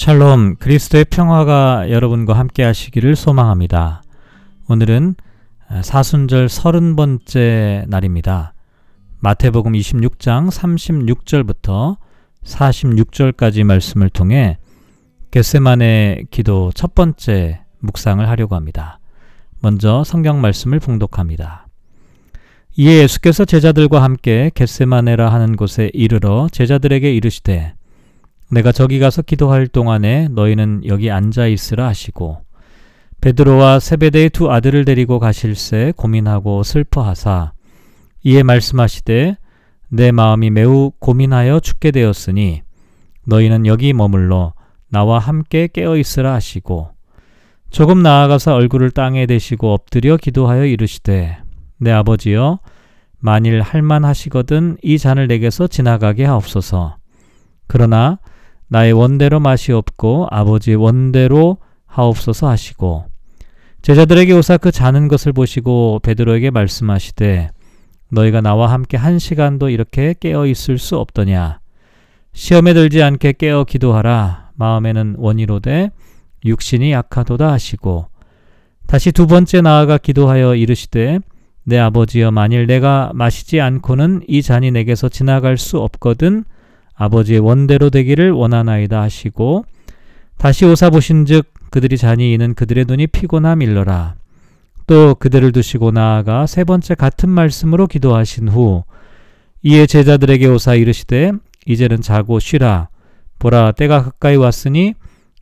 샬롬, 그리스도의 평화가 여러분과 함께 하시기를 소망합니다. 오늘은 사순절 서른 번째 날입니다. 마태복음 26장 36절부터 46절까지 말씀을 통해 겟세만의 기도 첫 번째 묵상을 하려고 합니다. 먼저 성경 말씀을 봉독합니다. 이에 예수께서 제자들과 함께 겟세마네라 하는 곳에 이르러 제자들에게 이르시되 내가 저기 가서 기도할 동안에 너희는 여기 앉아 있으라 하시고 베드로와 세베대의 두 아들을 데리고 가실새 고민하고 슬퍼하사 이에 말씀하시되 내 마음이 매우 고민하여 죽게 되었으니 너희는 여기 머물러 나와 함께 깨어 있으라 하시고 조금 나아가서 얼굴을 땅에 대시고 엎드려 기도하여 이르시되 내 아버지여 만일 할만하시거든 이 잔을 내게서 지나가게 하옵소서. 그러나 나의 원대로 맛이 없고 아버지의 원대로 하옵소서 하시고 제자들에게 오사 그 자는 것을 보시고 베드로에게 말씀하시되 너희가 나와 함께 한 시간도 이렇게 깨어 있을 수 없더냐? 시험에 들지 않게 깨어 기도하라. 마음에는 원이로되 육신이 약하도다 하시고 다시 두 번째 나아가 기도하여 이르시되 내 아버지여 만일 내가 마시지 않고는 이 잔이 내게서 지나갈 수 없거든 아버지의 원대로 되기를 원하나이다 하시고 다시 오사 보신즉 그들이 잔이 이는 그들의 눈이 피곤함 일러라. 또 그들을 두시고 나아가 세 번째 같은 말씀으로 기도하신 후 이에 제자들에게 오사 이르시되 이제는 자고 쉬라. 보라 때가 가까이 왔으니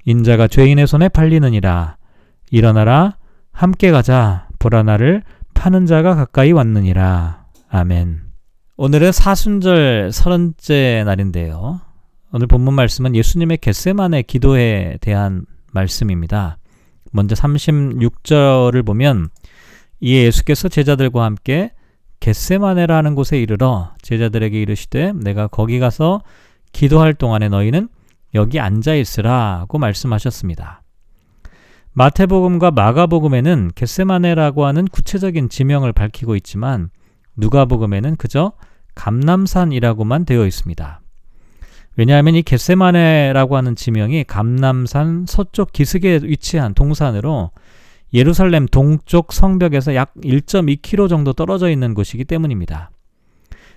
인자가 죄인의 손에 팔리느니라. 일어나라 함께 가자. 보라 나를 파는 자가 가까이 왔느니라. 아멘. 오늘은 사순절 서른째 날인데요. 오늘 본문 말씀은 예수님의 겟세만의 기도에 대한 말씀입니다. 먼저 36절을 보면 이에 예수께서 제자들과 함께 겟세마네라는 곳에 이르러 제자들에게 이르시되 내가 거기 가서 기도할 동안에 너희는 여기 앉아 있으라고 말씀하셨습니다. 마태복음과 마가복음에는 겟세마네라고 하는 구체적인 지명을 밝히고 있지만 누가복음에는 그저 감남산이라고만 되어 있습니다. 왜냐하면 이 겟세마네라고 하는 지명이 감남산 서쪽 기슭에 위치한 동산으로 예루살렘 동쪽 성벽에서 약 1.2km 정도 떨어져 있는 곳이기 때문입니다.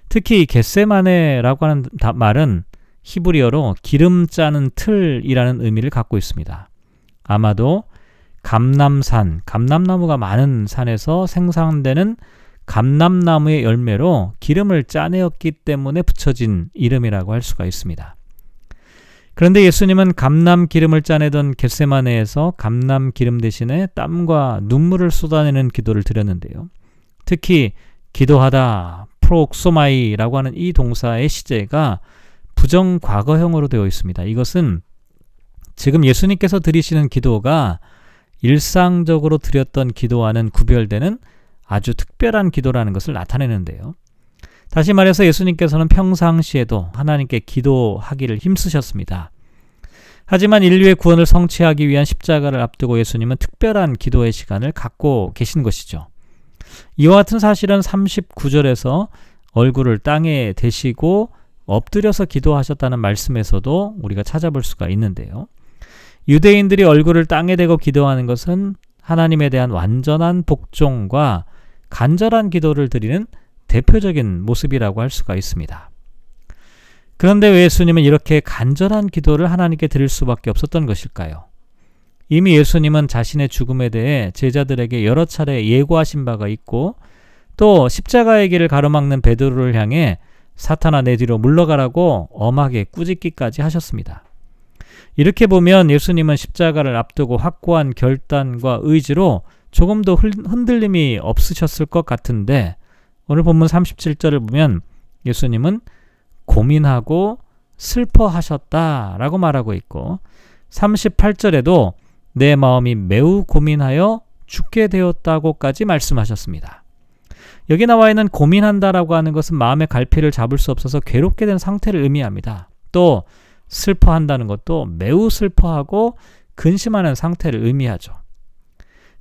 특히 겟세마네라고 하는 말은 히브리어로 기름 짜는 틀이라는 의미를 갖고 있습니다. 아마도 감남산, 감남나무가 많은 산에서 생산되는 감람나무의 열매로 기름을 짜내었기 때문에 붙여진 이름이라고 할 수가 있습니다. 그런데 예수님은 감람 기름을 짜내던 겟세마네에서 감람 기름 대신에 땀과 눈물을 쏟아내는 기도를 드렸는데요. 특히 기도하다 προσεύχομαι라고 하는 이 동사의 시제가 부정 과거형으로 되어 있습니다. 이것은 지금 예수님께서 드리시는 기도가 일상적으로 드렸던 기도와는 구별되는 아주 특별한 기도라는 것을 나타내는데요. 다시 말해서 예수님께서는 평상시에도 하나님께 기도하기를 힘쓰셨습니다. 하지만 인류의 구원을 성취하기 위한 십자가를 앞두고 예수님은 특별한 기도의 시간을 갖고 계신 것이죠. 이와 같은 사실은 39절에서 얼굴을 땅에 대시고 엎드려서 기도하셨다는 말씀에서도 우리가 찾아볼 수가 있는데요. 유대인들이 얼굴을 땅에 대고 기도하는 것은 하나님에 대한 완전한 복종과 간절한 기도를 드리는 대표적인 모습이라고 할 수가 있습니다. 그런데 왜 예수님은 이렇게 간절한 기도를 하나님께 드릴 수밖에 없었던 것일까요? 이미 예수님은 자신의 죽음에 대해 제자들에게 여러 차례 예고하신 바가 있고 또 십자가의 길을 가로막는 베드로를 향해 사탄아 내 뒤로 물러가라고 엄하게 꾸짖기까지 하셨습니다. 이렇게 보면 예수님은 십자가를 앞두고 확고한 결단과 의지로 조금도 흔들림이 없으셨을 것 같은데 오늘 본문 37절을 보면 예수님은 고민하고 슬퍼하셨다라고 말하고 있고 38절에도 내 마음이 매우 고민하여 죽게 되었다고까지 말씀하셨습니다. 여기 나와 있는 고민한다라고 하는 것은 마음의 갈피를 잡을 수 없어서 괴롭게 된 상태를 의미합니다. 또 슬퍼한다는 것도 매우 슬퍼하고 근심하는 상태를 의미하죠.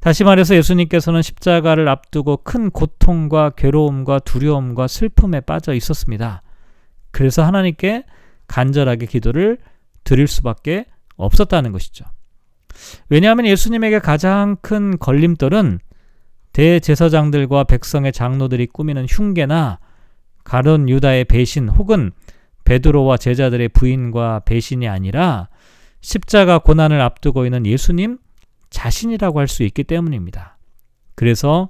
다시 말해서 예수님께서는 십자가를 앞두고 큰 고통과 괴로움과 두려움과 슬픔에 빠져 있었습니다. 그래서 하나님께 간절하게 기도를 드릴 수밖에 없었다는 것이죠. 왜냐하면 예수님에게 가장 큰 걸림돌은 대제사장들과 백성의 장로들이 꾸미는 흉계나 가론 유다의 배신 혹은 베드로와 제자들의 부인과 배신이 아니라 십자가 고난을 앞두고 있는 예수님 자신이라고 할 수 있기 때문입니다. 그래서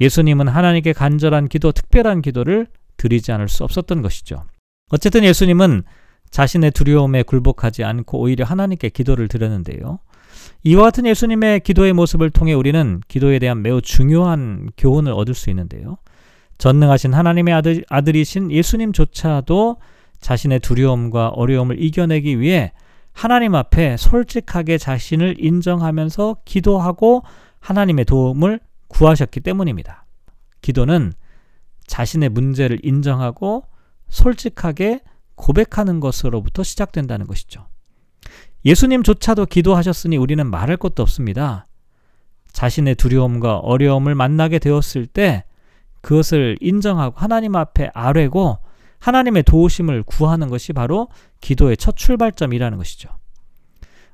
예수님은 하나님께 간절한 기도, 특별한 기도를 드리지 않을 수 없었던 것이죠. 어쨌든 예수님은 자신의 두려움에 굴복하지 않고 오히려 하나님께 기도를 드렸는데요. 이와 같은 예수님의 기도의 모습을 통해 우리는 기도에 대한 매우 중요한 교훈을 얻을 수 있는데요. 전능하신 하나님의 아들, 아들이신 예수님조차도 자신의 두려움과 어려움을 이겨내기 위해 하나님 앞에 솔직하게 자신을 인정하면서 기도하고 하나님의 도움을 구하셨기 때문입니다. 기도는 자신의 문제를 인정하고 솔직하게 고백하는 것으로부터 시작된다는 것이죠. 예수님조차도 기도하셨으니 우리는 말할 것도 없습니다. 자신의 두려움과 어려움을 만나게 되었을 때 그것을 인정하고 하나님 앞에 아뢰고 하나님의 도우심을 구하는 것이 바로 기도의 첫 출발점이라는 것이죠.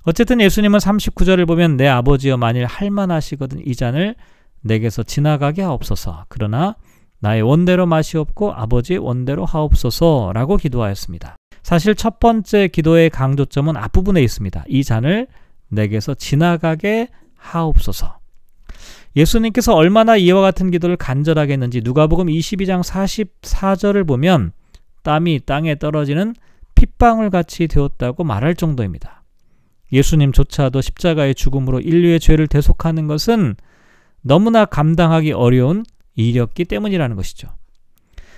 어쨌든 예수님은 39절을 보면 내 아버지여 만일 할만하시거든 이 잔을 내게서 지나가게 하옵소서. 그러나 나의 원대로 마시옵고 아버지 원대로 하옵소서라고 기도하였습니다. 사실 첫 번째 기도의 강조점은 앞부분에 있습니다. 이 잔을 내게서 지나가게 하옵소서. 예수님께서 얼마나 이와 같은 기도를 간절하게 했는지 누가복음 22장 44절을 보면 땀이 땅에 떨어지는 핏방울 같이 되었다고 말할 정도입니다. 예수님조차도 십자가의 죽음으로 인류의 죄를 대속하는 것은 너무나 감당하기 어려운 일이었기 때문이라는 것이죠.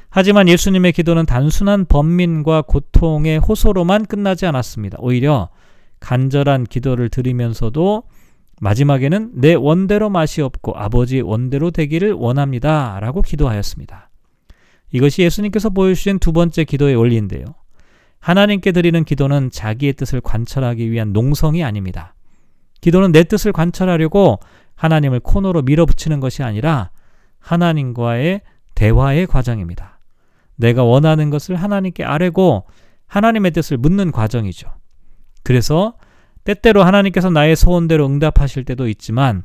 하지만 예수님의 기도는 단순한 번민과 고통의 호소로만 끝나지 않았습니다. 오히려 간절한 기도를 드리면서도 마지막에는 내 원대로 맛이 없고 아버지 원대로 되기를 원합니다. 라고 기도하였습니다. 이것이 예수님께서 보여주신 두 번째 기도의 원리인데요. 하나님께 드리는 기도는 자기의 뜻을 관철하기 위한 농성이 아닙니다. 기도는 내 뜻을 관철하려고 하나님을 코너로 밀어붙이는 것이 아니라 하나님과의 대화의 과정입니다. 내가 원하는 것을 하나님께 아뢰고 하나님의 뜻을 묻는 과정이죠. 그래서 때때로 하나님께서 나의 소원대로 응답하실 때도 있지만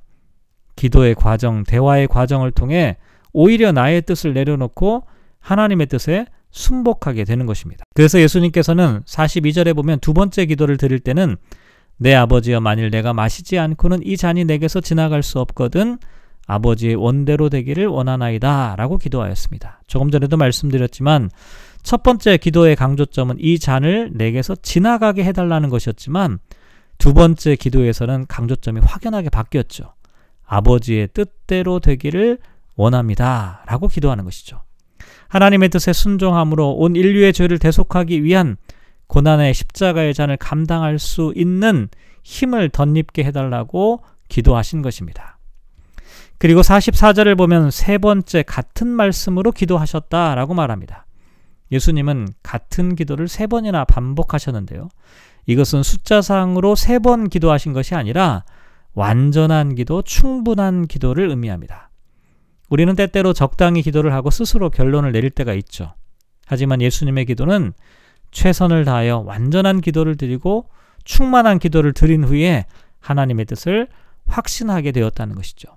기도의 과정, 대화의 과정을 통해 오히려 나의 뜻을 내려놓고 하나님의 뜻에 순복하게 되는 것입니다. 그래서 예수님께서는 42절에 보면 두 번째 기도를 드릴 때는 내 아버지여 만일 내가 마시지 않고는 이 잔이 내게서 지나갈 수 없거든 아버지의 원대로 되기를 원하나이다 라고 기도하였습니다. 조금 전에도 말씀드렸지만 첫 번째 기도의 강조점은 이 잔을 내게서 지나가게 해달라는 것이었지만 두 번째 기도에서는 강조점이 확연하게 바뀌었죠. 아버지의 뜻대로 되기를 원합니다 라고 기도하는 것이죠. 하나님의 뜻에 순종함으로 온 인류의 죄를 대속하기 위한 고난의 십자가의 잔을 감당할 수 있는 힘을 덧입게 해달라고 기도하신 것입니다. 그리고 44절을 보면 세 번째 같은 말씀으로 기도하셨다라고 말합니다. 예수님은 같은 기도를 세 번이나 반복하셨는데요. 이것은 숫자상으로 세 번 기도하신 것이 아니라 완전한 기도, 충분한 기도를 의미합니다. 우리는 때때로 적당히 기도를 하고 스스로 결론을 내릴 때가 있죠. 하지만 예수님의 기도는 최선을 다하여 완전한 기도를 드리고 충만한 기도를 드린 후에 하나님의 뜻을 확신하게 되었다는 것이죠.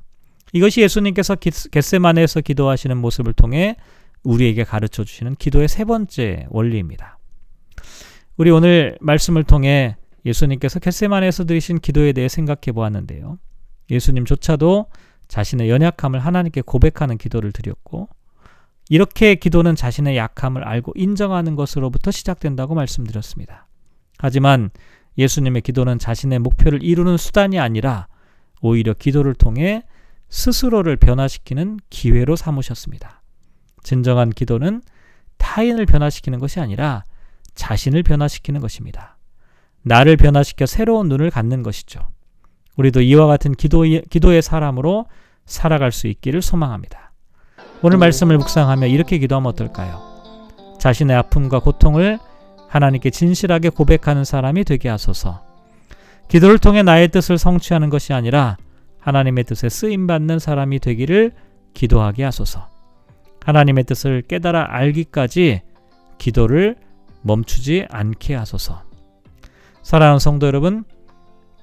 이것이 예수님께서 겟세만에서 기도하시는 모습을 통해 우리에게 가르쳐 주시는 기도의 세 번째 원리입니다. 우리 오늘 말씀을 통해 예수님께서 겟세만에서 드리신 기도에 대해 생각해 보았는데요. 예수님조차도 자신의 연약함을 하나님께 고백하는 기도를 드렸고 이렇게 기도는 자신의 약함을 알고 인정하는 것으로부터 시작된다고 말씀드렸습니다. 하지만 예수님의 기도는 자신의 목표를 이루는 수단이 아니라 오히려 기도를 통해 스스로를 변화시키는 기회로 삼으셨습니다. 진정한 기도는 타인을 변화시키는 것이 아니라 자신을 변화시키는 것입니다. 나를 변화시켜 새로운 눈을 갖는 것이죠. 우리도 이와 같은 기도의, 기도의 사람으로 살아갈 수 있기를 소망합니다. 오늘 말씀을 묵상하며 이렇게 기도하면 어떨까요? 자신의 아픔과 고통을 하나님께 진실하게 고백하는 사람이 되게 하소서. 기도를 통해 나의 뜻을 성취하는 것이 아니라 하나님의 뜻에 쓰임 받는 사람이 되기를 기도하게 하소서. 하나님의 뜻을 깨달아 알기까지 기도를 멈추지 않게 하소서. 사랑하는 성도 여러분,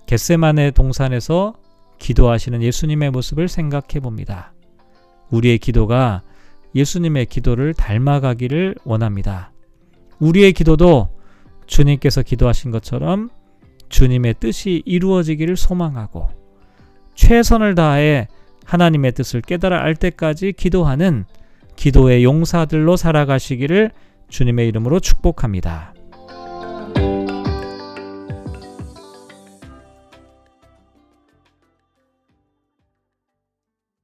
겟세만의 동산에서 기도하시는 예수님의 모습을 생각해 봅니다. 우리의 기도가 예수님의 기도를 닮아가기를 원합니다. 우리의 기도도 주님께서 기도하신 것처럼 주님의 뜻이 이루어지기를 소망하고 최선을 다해 하나님의 뜻을 깨달아 알 때까지 기도하는 기도의 용사들로 살아가시기를 주님의 이름으로 축복합니다.